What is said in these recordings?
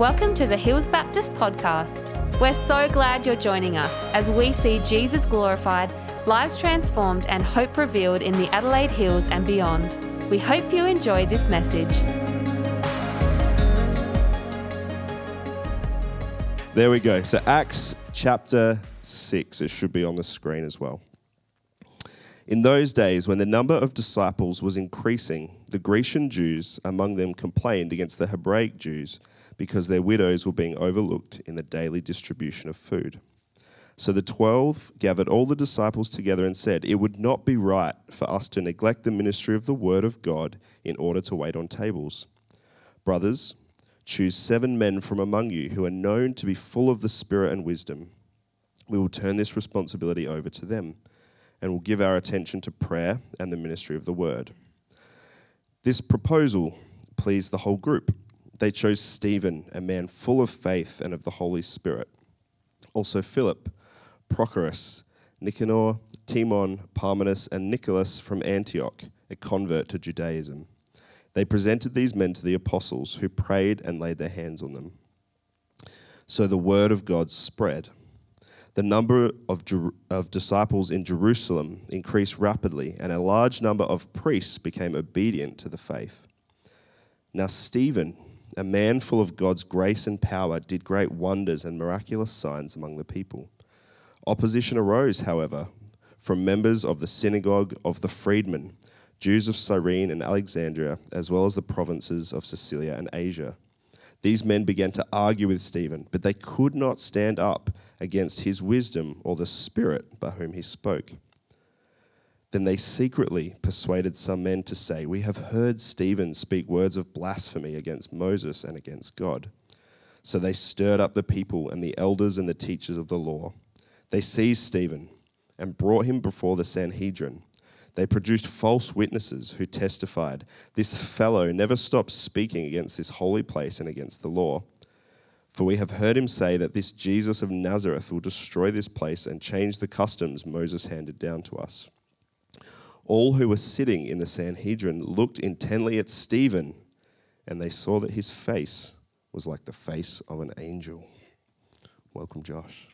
Welcome to the Hills Baptist Podcast. We're so glad you're joining us as we see Jesus glorified, lives transformed, and hope revealed in the Adelaide Hills and beyond. We hope you enjoy this message. There we go. So, Acts chapter 6, it should be on the screen as well. In those days, when the number of disciples was increasing, the Grecian Jews among them complained against the Hebraic Jews because their widows were being overlooked in the daily distribution of food. So the twelve gathered all the disciples together and said, It would not be right for us to neglect the ministry of the word of God in order to wait on tables. Brothers, choose seven men from among you who are known to be full of the Spirit and wisdom. We will turn this responsibility over to them and will give our attention to prayer and the ministry of the word. This proposal pleased the whole group they chose Stephen, a man full of faith and of the Holy Spirit. Also Philip, Prochorus, Nicanor, Timon, Parmenas, and Nicholas from Antioch, a convert to Judaism. They presented these men to the apostles, who prayed and laid their hands on them. So the word of God spread. The number of, Jer- of disciples in Jerusalem increased rapidly, and a large number of priests became obedient to the faith. Now, Stephen, a man full of God's grace and power, did great wonders and miraculous signs among the people. Opposition arose, however, from members of the synagogue of the freedmen, Jews of Cyrene and Alexandria, as well as the provinces of Cilicia and Asia. These men began to argue with Stephen, but they could not stand up against his wisdom or the spirit by whom he spoke. Then they secretly persuaded some men to say, We have heard Stephen speak words of blasphemy against Moses and against God. So they stirred up the people and the elders and the teachers of the law. They seized Stephen and brought him before the Sanhedrin. They produced false witnesses who testified, This fellow never stops speaking against this holy place and against the law. For we have heard him say that this Jesus of Nazareth will destroy this place and change the customs Moses handed down to us. All who were sitting in the Sanhedrin looked intently at Stephen, and they saw that his face was like the face of an angel. Welcome, Josh.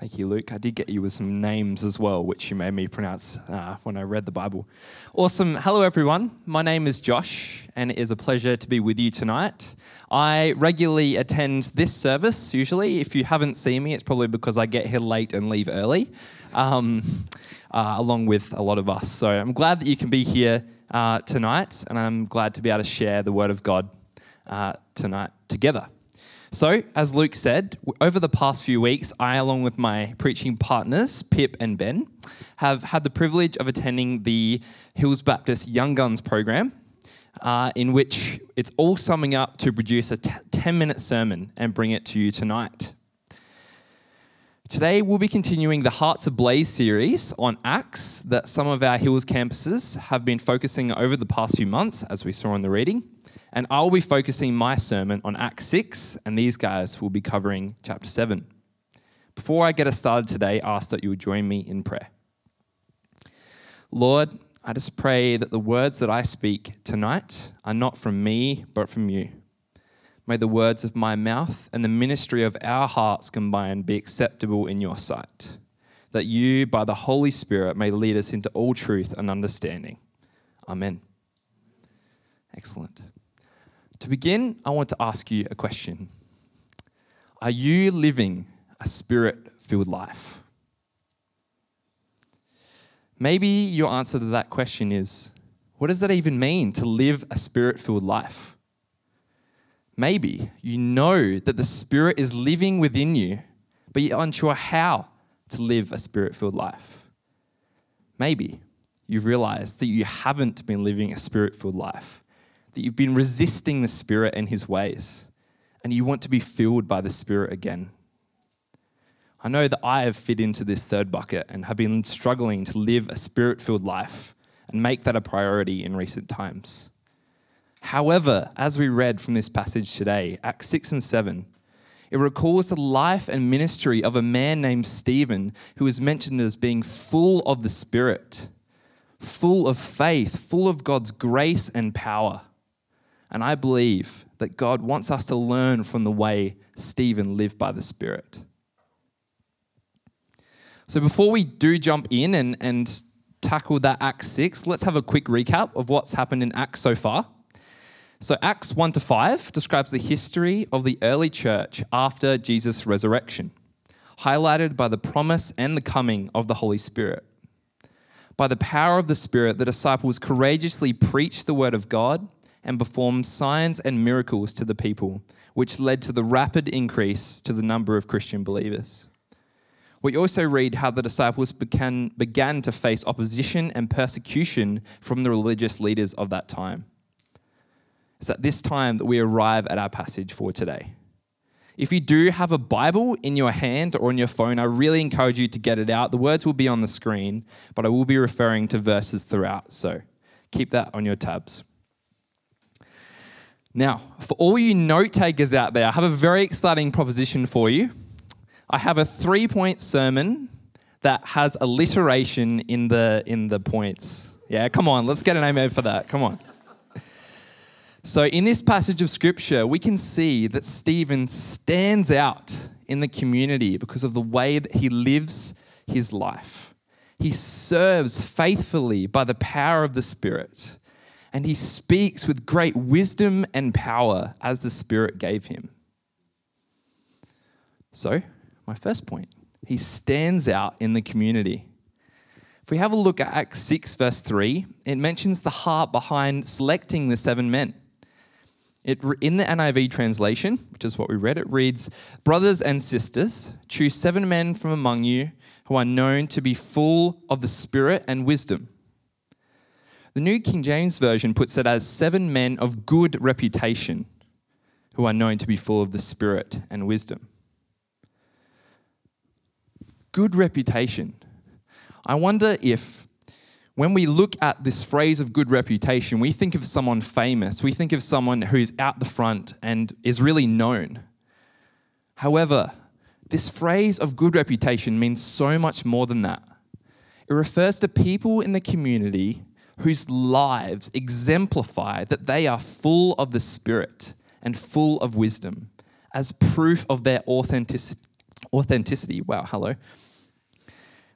Thank you, Luke. I did get you with some names as well, which you made me pronounce uh, when I read the Bible. Awesome. Hello, everyone. My name is Josh, and it is a pleasure to be with you tonight. I regularly attend this service, usually. If you haven't seen me, it's probably because I get here late and leave early um, uh, along with a lot of us. So I'm glad that you can be here uh, tonight, and I'm glad to be able to share the Word of God uh, tonight together. So, as Luke said, over the past few weeks, I, along with my preaching partners, Pip and Ben, have had the privilege of attending the Hills Baptist Young Guns program, uh, in which it's all summing up to produce a t- 10 minute sermon and bring it to you tonight. Today, we'll be continuing the Hearts Ablaze series on Acts that some of our Hills campuses have been focusing over the past few months, as we saw in the reading. And I'll be focusing my sermon on Acts 6, and these guys will be covering chapter 7. Before I get us started today, I ask that you would join me in prayer. Lord, I just pray that the words that I speak tonight are not from me, but from you. May the words of my mouth and the ministry of our hearts combined be acceptable in your sight, that you, by the Holy Spirit, may lead us into all truth and understanding. Amen. Excellent. To begin, I want to ask you a question Are you living a spirit filled life? Maybe your answer to that question is what does that even mean to live a spirit filled life? Maybe you know that the Spirit is living within you, but you're unsure how to live a spirit filled life. Maybe you've realized that you haven't been living a spirit filled life, that you've been resisting the Spirit and His ways, and you want to be filled by the Spirit again. I know that I have fit into this third bucket and have been struggling to live a spirit filled life and make that a priority in recent times. However, as we read from this passage today, Acts 6 and 7, it recalls the life and ministry of a man named Stephen who is mentioned as being full of the Spirit, full of faith, full of God's grace and power. And I believe that God wants us to learn from the way Stephen lived by the Spirit. So before we do jump in and, and tackle that Acts 6, let's have a quick recap of what's happened in Acts so far. So, Acts 1 to 5 describes the history of the early church after Jesus' resurrection, highlighted by the promise and the coming of the Holy Spirit. By the power of the Spirit, the disciples courageously preached the word of God and performed signs and miracles to the people, which led to the rapid increase to the number of Christian believers. We also read how the disciples began, began to face opposition and persecution from the religious leaders of that time. It's at this time that we arrive at our passage for today. If you do have a Bible in your hand or on your phone, I really encourage you to get it out. The words will be on the screen, but I will be referring to verses throughout, so keep that on your tabs. Now, for all you note takers out there, I have a very exciting proposition for you. I have a three point sermon that has alliteration in the, in the points. Yeah, come on, let's get an amen for that. Come on. So, in this passage of scripture, we can see that Stephen stands out in the community because of the way that he lives his life. He serves faithfully by the power of the Spirit, and he speaks with great wisdom and power as the Spirit gave him. So, my first point, he stands out in the community. If we have a look at Acts 6, verse 3, it mentions the heart behind selecting the seven men. It, in the NIV translation, which is what we read, it reads Brothers and sisters, choose seven men from among you who are known to be full of the Spirit and wisdom. The New King James Version puts it as seven men of good reputation who are known to be full of the Spirit and wisdom. Good reputation. I wonder if when we look at this phrase of good reputation, we think of someone famous. We think of someone who's out the front and is really known. However, this phrase of good reputation means so much more than that. It refers to people in the community whose lives exemplify that they are full of the Spirit and full of wisdom as proof of their authenticity. authenticity. Wow, hello.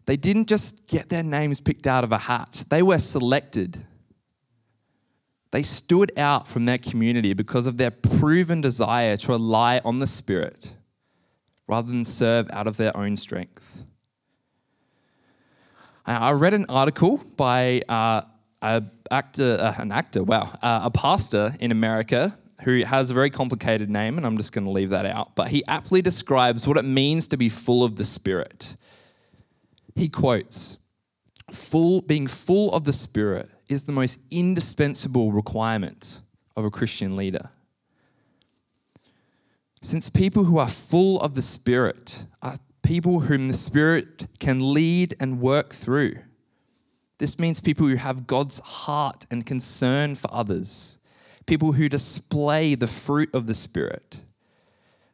They didn't just get their names picked out of a hat, they were selected. They stood out from their community because of their proven desire to rely on the Spirit rather than serve out of their own strength. I read an article by uh, a actor, uh, an actor, wow, uh, a pastor in America who has a very complicated name, and I'm just going to leave that out. But he aptly describes what it means to be full of the Spirit he quotes, full, being full of the Spirit is the most indispensable requirement of a Christian leader. Since people who are full of the Spirit are people whom the Spirit can lead and work through, this means people who have God's heart and concern for others, people who display the fruit of the Spirit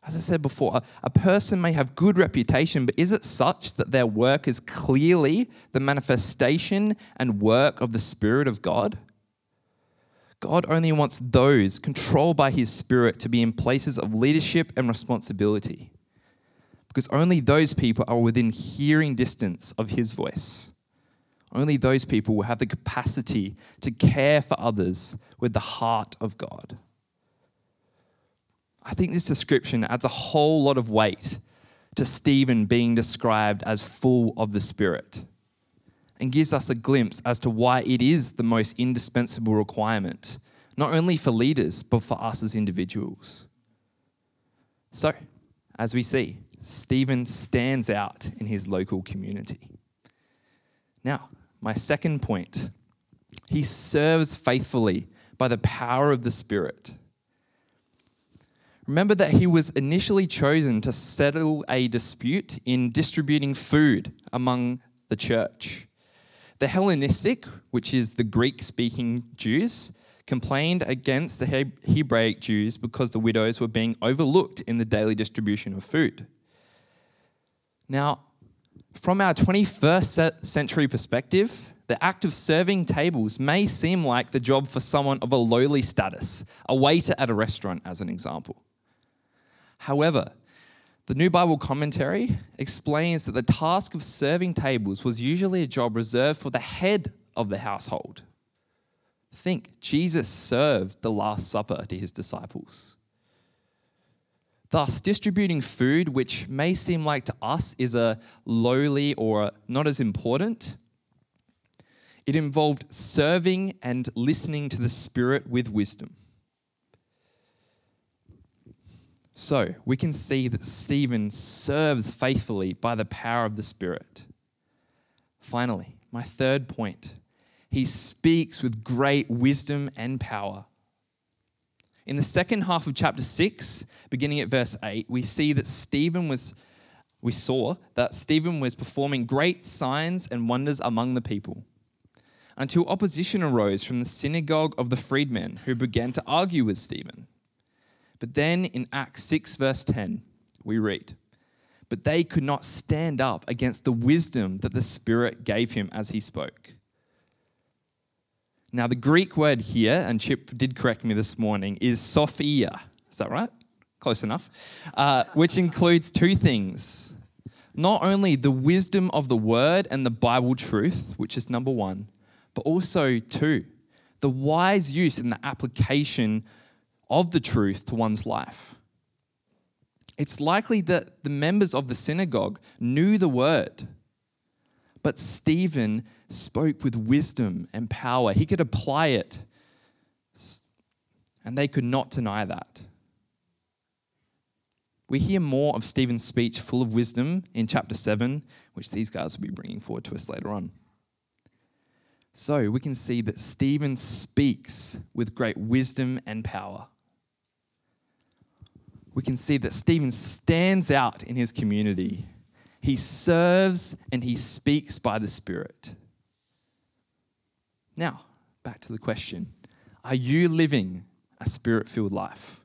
as I said before, a, a, person may have good reputation, but is it such that their work is clearly the manifestation and work of the Spirit of God? God only wants those controlled by His Spirit to be in places of leadership and responsibility, because only those people are within hearing distance of His voice. Only those people will have the capacity to care for others with the heart of God. I think this description adds a whole lot of weight to Stephen being described as full of the Spirit and gives us a glimpse as to why it is the most indispensable requirement, not only for leaders, but for us as individuals. So, as we see, Stephen stands out in his local community. Now, my second point he serves faithfully by the power of the Spirit. Remember that he was initially chosen to settle a dispute in distributing food among the church. The Hellenistic, which is the Greek speaking Jews, complained against the Hebraic Jews because the widows were being overlooked in the daily distribution of food. Now, from our 21st century perspective, the act of serving tables may seem like the job for someone of a lowly status, a waiter at a restaurant, as an example. However, the New Bible Commentary explains that the task of serving tables was usually a job reserved for the head of the household. Think, Jesus served the Last Supper to his disciples. Thus, distributing food, which may seem like to us is a lowly or not as important, it involved serving and listening to the Spirit with wisdom. So we can see that Stephen serves faithfully by the power of the Spirit. Finally, my third point he speaks with great wisdom and power. In the second half of chapter 6, beginning at verse 8, we see that Stephen was we saw that Stephen was performing great signs and wonders among the people until opposition arose from the synagogue of the freedmen who began to argue with Stephen. But then in Acts 6, verse 10, we read, But they could not stand up against the wisdom that the Spirit gave him as he spoke. Now, the Greek word here, and Chip did correct me this morning, is sophia. Is that right? Close enough. Uh, which includes two things not only the wisdom of the word and the Bible truth, which is number one, but also, two, the wise use and the application of the truth to one's life. It's likely that the members of the synagogue knew the word, but Stephen spoke with wisdom and power. He could apply it, and they could not deny that. We hear more of Stephen's speech full of wisdom in chapter 7, which these guys will be bringing forward to us later on. So we can see that Stephen speaks with great wisdom and power we can see that Stephen stands out in his community. He serves and he speaks by the Spirit. Now, back to the question Are you living a spirit filled life?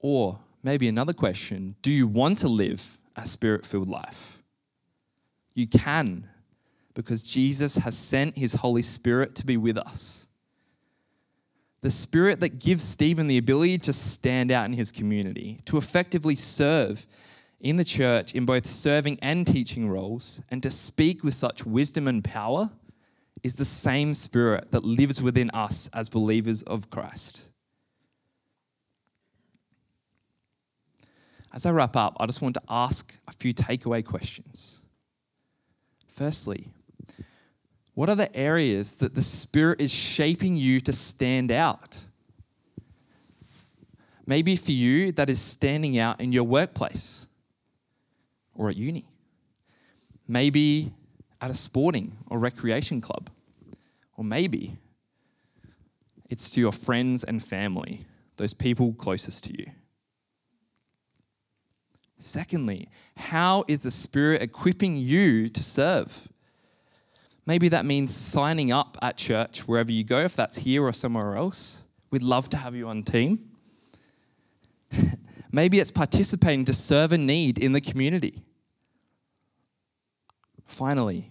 Or maybe another question Do you want to live a spirit filled life? You can, because Jesus has sent his Holy Spirit to be with us the spirit that gives Stephen the ability to stand out in his community, to effectively serve in the church in both serving and teaching roles, and to speak with such wisdom and power, is the same spirit that lives within us as believers of Christ. As I wrap up, I just want to ask a few takeaway questions. Firstly, what are the areas that the Spirit is shaping you to stand out? Maybe for you, that is standing out in your workplace or at uni. Maybe at a sporting or recreation club. Or maybe it's to your friends and family, those people closest to you. Secondly, how is the Spirit equipping you to serve? Maybe that means signing up at church wherever you go, if that's here or somewhere else. We'd love to have you on team. Maybe it's participating to serve a need in the community. Finally,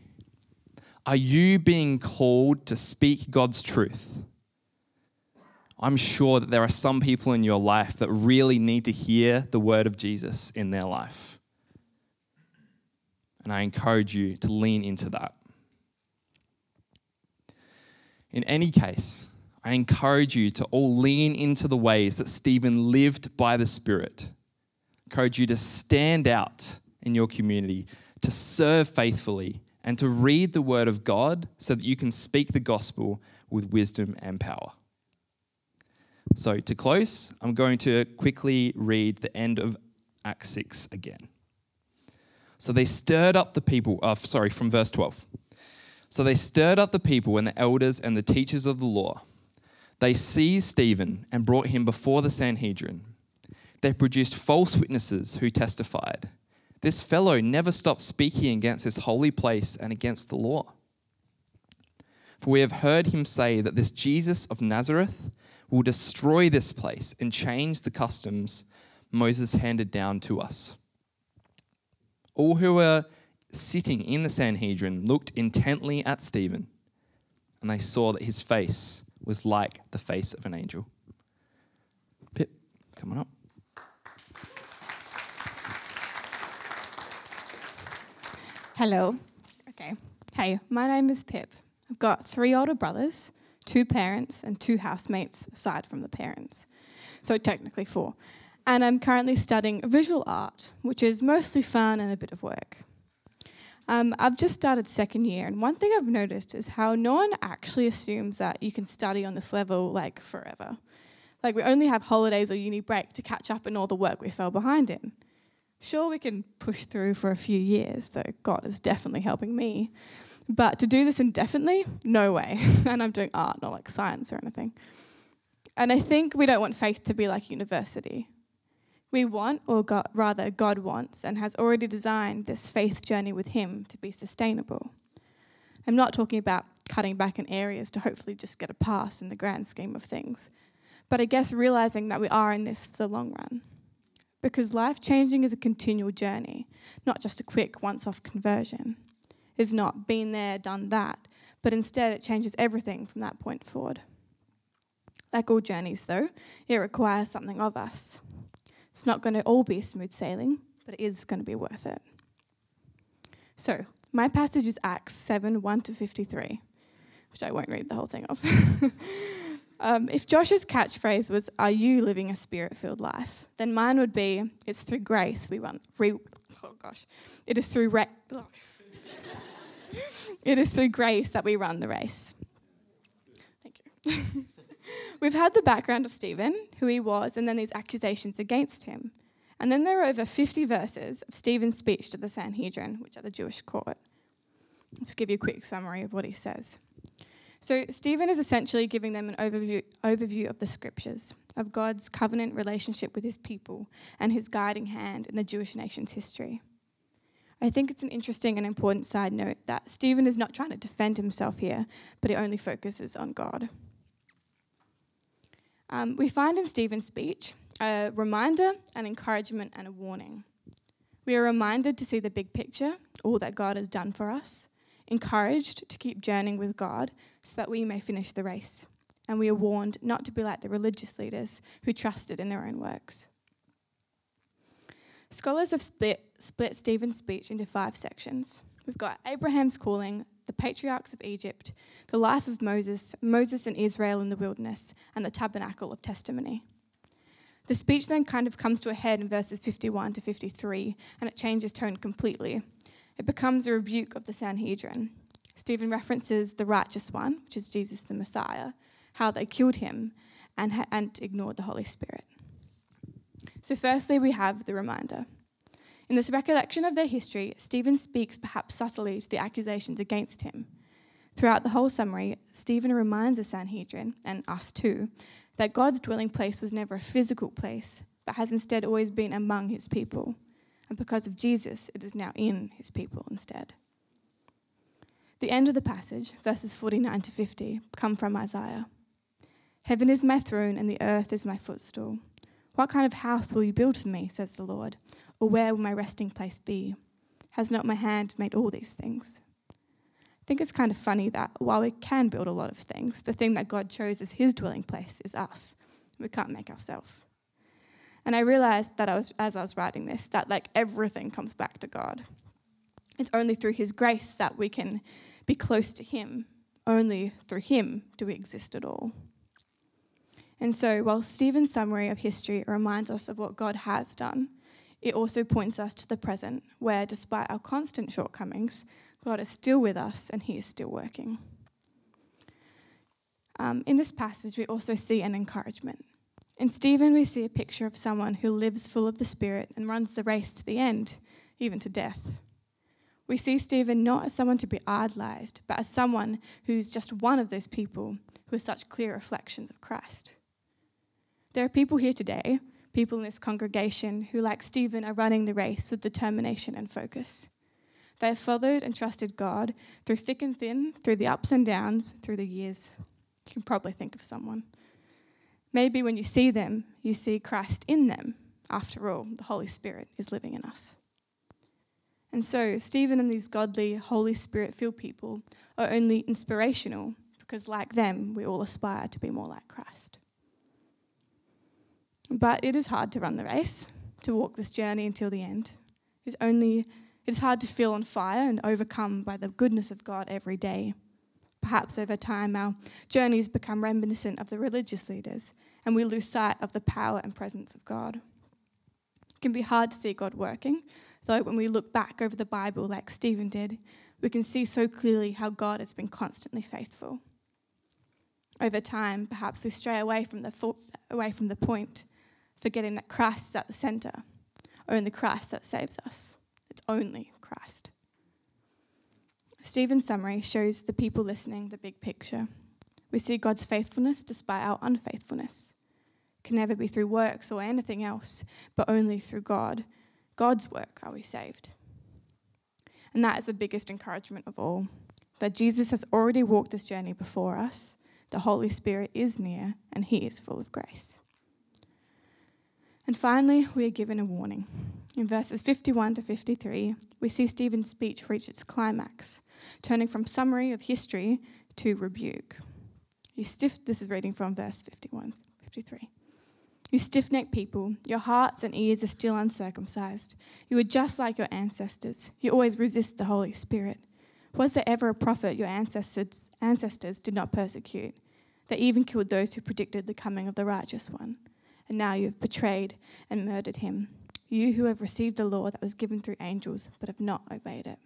are you being called to speak God's truth? I'm sure that there are some people in your life that really need to hear the word of Jesus in their life. And I encourage you to lean into that. In any case, I encourage you to all lean into the ways that Stephen lived by the Spirit. I encourage you to stand out in your community, to serve faithfully, and to read the Word of God so that you can speak the gospel with wisdom and power. So, to close, I'm going to quickly read the end of Acts 6 again. So they stirred up the people, uh, sorry, from verse 12. So they stirred up the people and the elders and the teachers of the law. They seized Stephen and brought him before the Sanhedrin. They produced false witnesses who testified This fellow never stopped speaking against this holy place and against the law. For we have heard him say that this Jesus of Nazareth will destroy this place and change the customs Moses handed down to us. All who were sitting in the Sanhedrin looked intently at Stephen, and they saw that his face was like the face of an angel. Pip, come on up. Hello. Okay. Hey, my name is Pip. I've got three older brothers, two parents, and two housemates aside from the parents. So technically four. And I'm currently studying visual art, which is mostly fun and a bit of work. Um, I've just started second year, and one thing I've noticed is how no one actually assumes that you can study on this level like forever. Like we only have holidays or uni break to catch up in all the work we fell behind in. Sure, we can push through for a few years, though God is definitely helping me. But to do this indefinitely, no way. and I'm doing art, not like science or anything. And I think we don't want faith to be like university. We want, or God, rather, God wants, and has already designed this faith journey with Him to be sustainable. I'm not talking about cutting back in areas to hopefully just get a pass in the grand scheme of things, but I guess realizing that we are in this for the long run. Because life changing is a continual journey, not just a quick once off conversion. It's not been there, done that, but instead it changes everything from that point forward. Like all journeys, though, it requires something of us. It's not going to all be smooth sailing, but it is going to be worth it. So, my passage is Acts 7 1 to 53, which I won't read the whole thing off. um, if Josh's catchphrase was, Are you living a spirit filled life? then mine would be, It's through grace we run. Re- oh gosh. It is through. It is through grace that we run the race. Thank you. We've had the background of Stephen, who he was, and then these accusations against him. And then there are over 50 verses of Stephen's speech to the Sanhedrin, which are the Jewish court. I'll just give you a quick summary of what he says. So, Stephen is essentially giving them an overview, overview of the scriptures, of God's covenant relationship with his people, and his guiding hand in the Jewish nation's history. I think it's an interesting and important side note that Stephen is not trying to defend himself here, but he only focuses on God. Um, we find in Stephen's speech a reminder, an encouragement, and a warning. We are reminded to see the big picture, all that God has done for us, encouraged to keep journeying with God so that we may finish the race. And we are warned not to be like the religious leaders who trusted in their own works. Scholars have split, split Stephen's speech into five sections. We've got Abraham's calling, the patriarchs of Egypt, the life of Moses, Moses and Israel in the wilderness, and the tabernacle of testimony. The speech then kind of comes to a head in verses 51 to 53, and it changes tone completely. It becomes a rebuke of the Sanhedrin. Stephen references the righteous one, which is Jesus the Messiah, how they killed him and, and ignored the Holy Spirit. So, firstly, we have the reminder. In this recollection of their history, Stephen speaks perhaps subtly to the accusations against him. Throughout the whole summary, Stephen reminds the Sanhedrin, and us too, that God's dwelling place was never a physical place, but has instead always been among his people. And because of Jesus, it is now in his people instead. The end of the passage, verses 49 to 50, come from Isaiah. Heaven is my throne, and the earth is my footstool. What kind of house will you build for me, says the Lord? Or where will my resting place be? Has not my hand made all these things? I think it's kind of funny that while we can build a lot of things, the thing that God chose as his dwelling place is us. We can't make ourselves. And I realized that I was, as I was writing this, that like everything comes back to God. It's only through his grace that we can be close to him. Only through him do we exist at all. And so, while Stephen's summary of history reminds us of what God has done, it also points us to the present, where despite our constant shortcomings, God is still with us and He is still working. Um, in this passage, we also see an encouragement. In Stephen, we see a picture of someone who lives full of the Spirit and runs the race to the end, even to death. We see Stephen not as someone to be idolized, but as someone who's just one of those people who are such clear reflections of Christ. There are people here today, people in this congregation, who, like Stephen, are running the race with determination and focus. They have followed and trusted God through thick and thin, through the ups and downs, through the years. You can probably think of someone. Maybe when you see them, you see Christ in them. After all, the Holy Spirit is living in us. And so, Stephen and these godly, Holy Spirit filled people are only inspirational because, like them, we all aspire to be more like Christ. But it is hard to run the race, to walk this journey until the end. It's only it is hard to feel on fire and overcome by the goodness of God every day. Perhaps over time, our journeys become reminiscent of the religious leaders, and we lose sight of the power and presence of God. It can be hard to see God working, though, when we look back over the Bible, like Stephen did, we can see so clearly how God has been constantly faithful. Over time, perhaps we stray away from the, fo- away from the point, forgetting that Christ is at the center, only Christ that saves us. It's only Christ. Stephen's summary shows the people listening the big picture. We see God's faithfulness despite our unfaithfulness. It can never be through works or anything else, but only through God. God's work are we saved. And that is the biggest encouragement of all that Jesus has already walked this journey before us. The Holy Spirit is near, and He is full of grace. And finally, we are given a warning. In verses 51 to 53, we see Stephen's speech reach its climax, turning from summary of history to rebuke. You stiff, this is reading from verse 51, 53. You stiff necked people, your hearts and ears are still uncircumcised. You are just like your ancestors. You always resist the Holy Spirit. Was there ever a prophet your ancestors, ancestors did not persecute? They even killed those who predicted the coming of the righteous one and now you have betrayed and murdered him. You who have received the law that was given through angels, but have not obeyed it.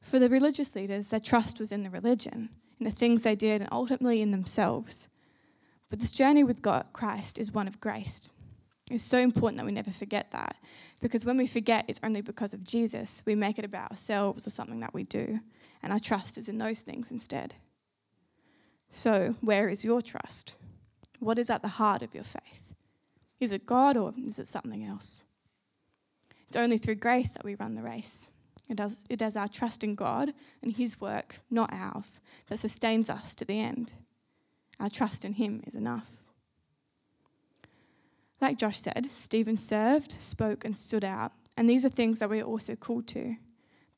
For the religious leaders, their trust was in the religion, in the things they did, and ultimately in themselves. But this journey with God, Christ, is one of grace. It's so important that we never forget that, because when we forget it's only because of Jesus, we make it about ourselves or something that we do, and our trust is in those things instead. So, where is your trust? What is at the heart of your faith? Is it God or is it something else? It's only through grace that we run the race. It does, it does our trust in God and His work, not ours, that sustains us to the end. Our trust in Him is enough. Like Josh said, Stephen served, spoke, and stood out. And these are things that we are also called to.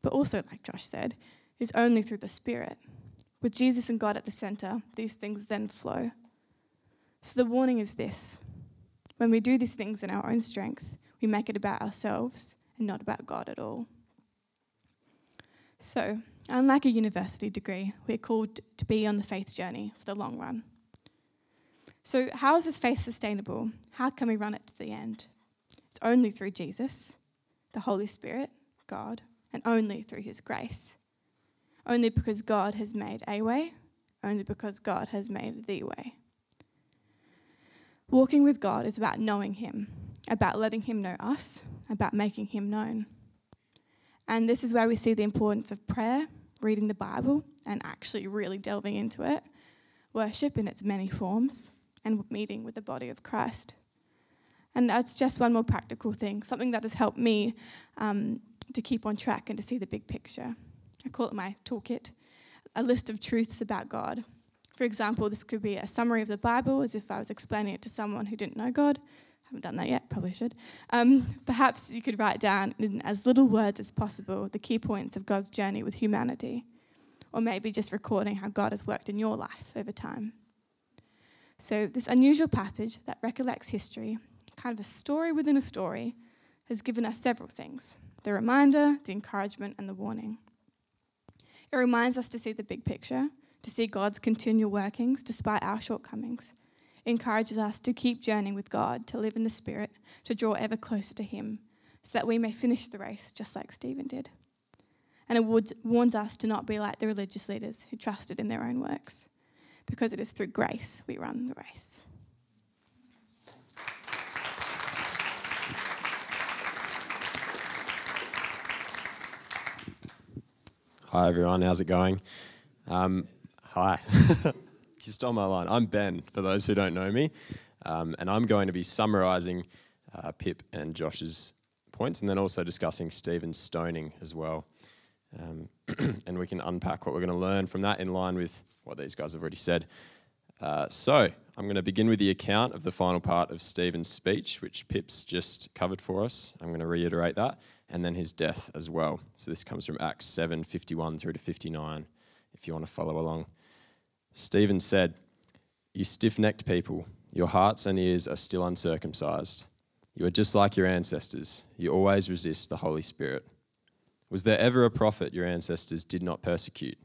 But also, like Josh said, is only through the Spirit. With Jesus and God at the center, these things then flow. So the warning is this when we do these things in our own strength, we make it about ourselves and not about God at all. So, unlike a university degree, we're called to be on the faith journey for the long run. So, how is this faith sustainable? How can we run it to the end? It's only through Jesus, the Holy Spirit, God, and only through His grace. Only because God has made a way, only because God has made the way. Walking with God is about knowing Him, about letting Him know us, about making Him known. And this is where we see the importance of prayer, reading the Bible, and actually really delving into it, worship in its many forms, and meeting with the body of Christ. And that's just one more practical thing, something that has helped me um, to keep on track and to see the big picture. I call it my toolkit a list of truths about God. For example, this could be a summary of the Bible as if I was explaining it to someone who didn't know God. I haven't done that yet, probably should. Um, perhaps you could write down in as little words as possible the key points of God's journey with humanity, or maybe just recording how God has worked in your life over time. So, this unusual passage that recollects history, kind of a story within a story, has given us several things the reminder, the encouragement, and the warning. It reminds us to see the big picture to see God's continual workings despite our shortcomings. It encourages us to keep journeying with God, to live in the Spirit, to draw ever closer to Him, so that we may finish the race just like Stephen did. And it warns us to not be like the religious leaders who trusted in their own works, because it is through grace we run the race. Hi everyone, how's it going? Um, Hi. you stole my line. I'm Ben, for those who don't know me. Um, and I'm going to be summarising uh, Pip and Josh's points and then also discussing Stephen's stoning as well. Um, and we can unpack what we're going to learn from that in line with what these guys have already said. Uh, so I'm going to begin with the account of the final part of Stephen's speech, which Pip's just covered for us. I'm going to reiterate that, and then his death as well. So this comes from Acts 7 51 through to 59, if you want to follow along. Stephen said, You stiff necked people, your hearts and ears are still uncircumcised. You are just like your ancestors. You always resist the Holy Spirit. Was there ever a prophet your ancestors did not persecute?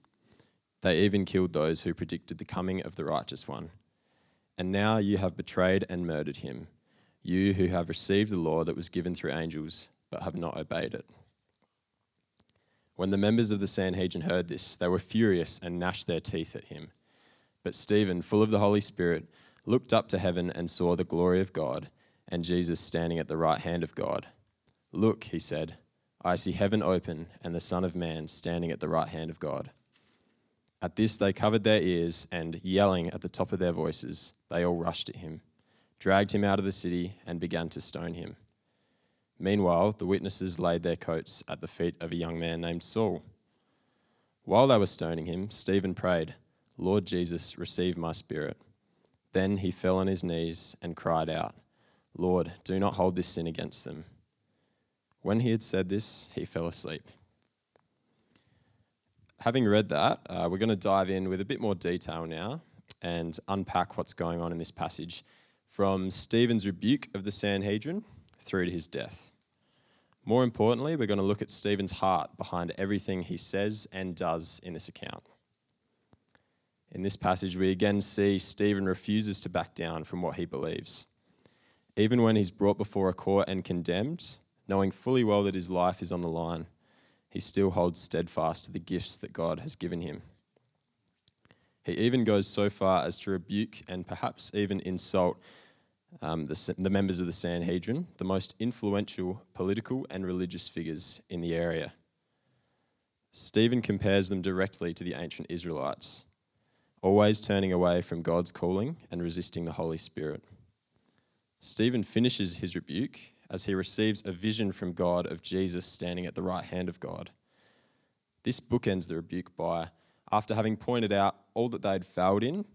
They even killed those who predicted the coming of the righteous one. And now you have betrayed and murdered him, you who have received the law that was given through angels, but have not obeyed it. When the members of the Sanhedrin heard this, they were furious and gnashed their teeth at him. But Stephen, full of the Holy Spirit, looked up to heaven and saw the glory of God and Jesus standing at the right hand of God. Look, he said, I see heaven open and the Son of Man standing at the right hand of God. At this, they covered their ears and, yelling at the top of their voices, they all rushed at him, dragged him out of the city, and began to stone him. Meanwhile, the witnesses laid their coats at the feet of a young man named Saul. While they were stoning him, Stephen prayed, Lord Jesus, receive my spirit. Then he fell on his knees and cried out, Lord, do not hold this sin against them. When he had said this, he fell asleep having read that, uh, we're going to dive in with a bit more detail now and unpack what's going on in this passage from Stephen's rebuke of the Sanhedrin through to his death. More importantly, we're going to look at Stephen's heart behind everything he says and does in this account. In this passage, we again see Stephen refuses to back down from what he believes. Even when he's brought before a court and condemned, knowing fully well that his life is on the line, he still holds steadfast to the gifts that God has given him. He even goes so far as to rebuke and perhaps even insult um, the, the members of the Sanhedrin, the most influential political and religious figures in the area. Stephen compares them directly to the ancient Israelites, always turning away from God's calling and resisting the Holy Spirit. Stephen finishes his rebuke as he receives a vision from God of Jesus standing at the right hand of God. This bookends the rebuke by, after having pointed out all that they had failed in,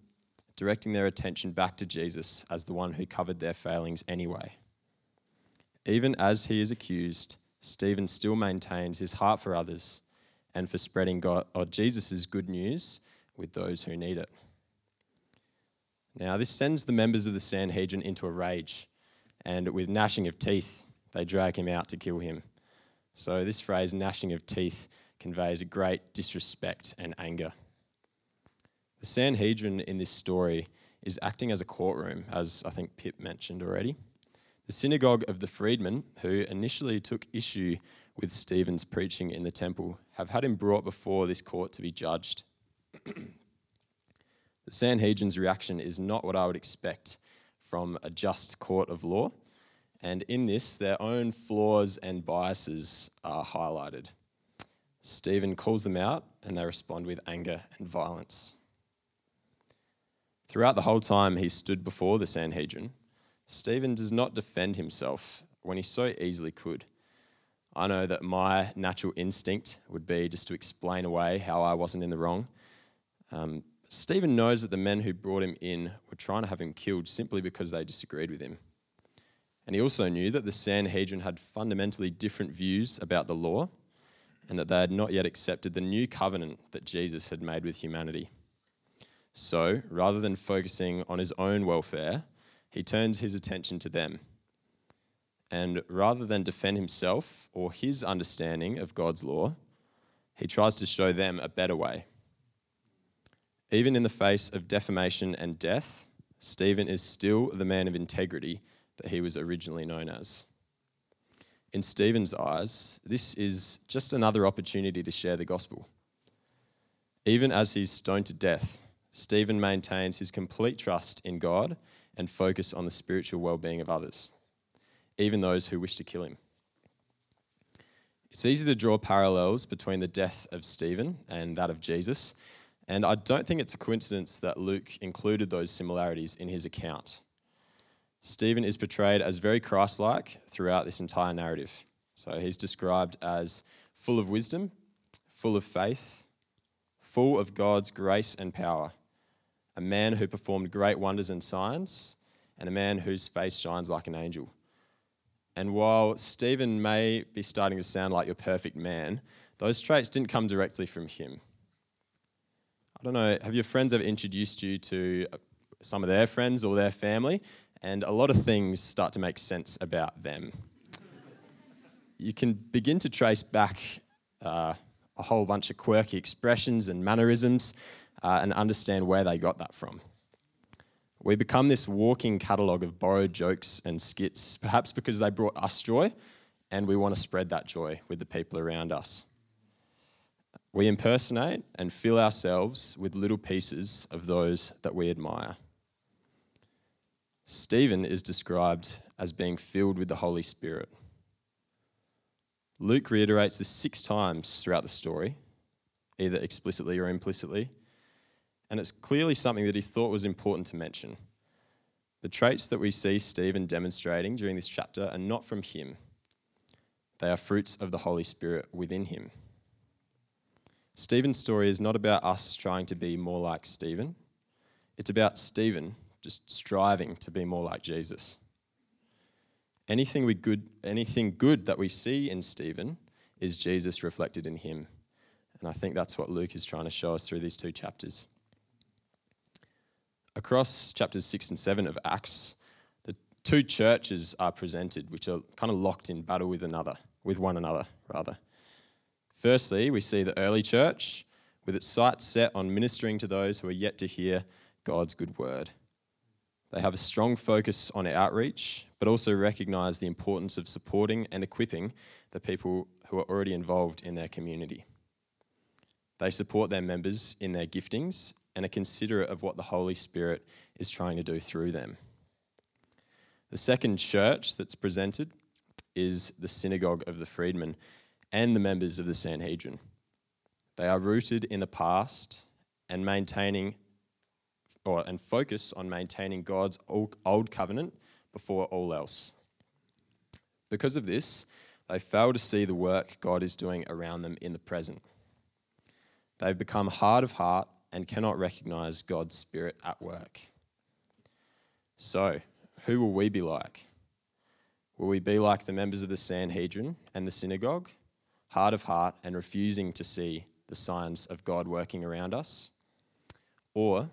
directing their attention back to Jesus as the one who covered their failings anyway. Even as he is accused, Stephen still maintains his heart for others and for spreading God, or Jesus' good news with those who need it. Now, this sends the members of the Sanhedrin into a rage and with gnashing of teeth, they drag him out to kill him. So, this phrase, gnashing of teeth, conveys a great disrespect and anger. The Sanhedrin in this story is acting as a courtroom, as I think Pip mentioned already. The synagogue of the freedmen, who initially took issue with Stephen's preaching in the temple, have had him brought before this court to be judged. the Sanhedrin's reaction is not what I would expect from a just court of law. And in this, their own flaws and biases are highlighted. Stephen calls them out, and they respond with anger and violence. Throughout the whole time he stood before the Sanhedrin, Stephen does not defend himself when he so easily could. I know that my natural instinct would be just to explain away how I wasn't in the wrong. Um, Stephen knows that the men who brought him in were trying to have him killed simply because they disagreed with him. And he also knew that the Sanhedrin had fundamentally different views about the law and that they had not yet accepted the new covenant that Jesus had made with humanity. So, rather than focusing on his own welfare, he turns his attention to them. And rather than defend himself or his understanding of God's law, he tries to show them a better way. Even in the face of defamation and death, Stephen is still the man of integrity that he was originally known as. In Stephen's eyes, this is just another opportunity to share the gospel. Even as he's stoned to death, Stephen maintains his complete trust in God and focus on the spiritual well being of others, even those who wish to kill him. It's easy to draw parallels between the death of Stephen and that of Jesus, and I don't think it's a coincidence that Luke included those similarities in his account. Stephen is portrayed as very Christ like throughout this entire narrative. So he's described as full of wisdom, full of faith, full of God's grace and power, a man who performed great wonders and signs, and a man whose face shines like an angel. And while Stephen may be starting to sound like your perfect man, those traits didn't come directly from him. I don't know, have your friends ever introduced you to some of their friends or their family? And a lot of things start to make sense about them. You can begin to trace back uh, a whole bunch of quirky expressions and mannerisms uh, and understand where they got that from. We become this walking catalogue of borrowed jokes and skits, perhaps because they brought us joy and we want to spread that joy with the people around us. We impersonate and fill ourselves with little pieces of those that we admire. Stephen is described as being filled with the Holy Spirit. Luke reiterates this six times throughout the story, either explicitly or implicitly, and it's clearly something that he thought was important to mention. The traits that we see Stephen demonstrating during this chapter are not from him, they are fruits of the Holy Spirit within him. Stephen's story is not about us trying to be more like Stephen, it's about Stephen just striving to be more like Jesus. Anything, we good, anything good that we see in Stephen is Jesus reflected in him. And I think that's what Luke is trying to show us through these two chapters. Across chapters 6 and 7 of Acts, the two churches are presented, which are kind of locked in battle with another, with one another, rather. Firstly, we see the early church with its sights set on ministering to those who are yet to hear God's good word. They have a strong focus on outreach, but also recognize the importance of supporting and equipping the people who are already involved in their community. They support their members in their giftings and are considerate of what the Holy Spirit is trying to do through them. The second church that's presented is the synagogue of the freedmen and the members of the Sanhedrin. They are rooted in the past and maintaining or and focus on maintaining God's old covenant before all else. Because of this, they fail to see the work God is doing around them in the present. They've become hard of heart and cannot recognize God's Spirit at work. So, who will we be like? Will we be like the members of the Sanhedrin and the synagogue, hard of heart and refusing to see the signs of God working around us? Or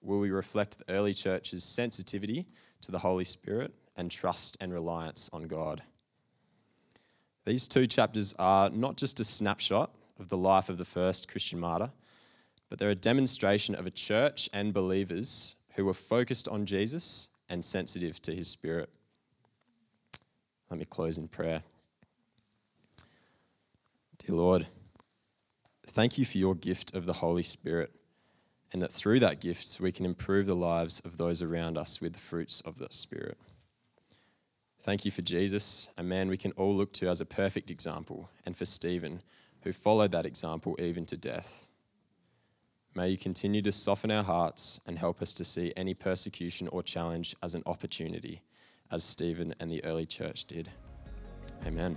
will we reflect the early church's sensitivity to the Holy Spirit and trust and reliance on God? These two chapters are not just a snapshot of the life of the first Christian martyr, but they're a demonstration of a church and believers who were focused on Jesus and sensitive to his spirit. Let me close in prayer. Dear Lord, thank you for your gift of the Holy Spirit and that through that gift we can improve the lives of those around us with the fruits of the Spirit. Thank you for Jesus, a man we can all look to as a perfect example, and for Stephen, who followed that example even to death. May you continue to soften our hearts and help us to see any persecution or challenge as an opportunity, as Stephen and the early church did. Amen.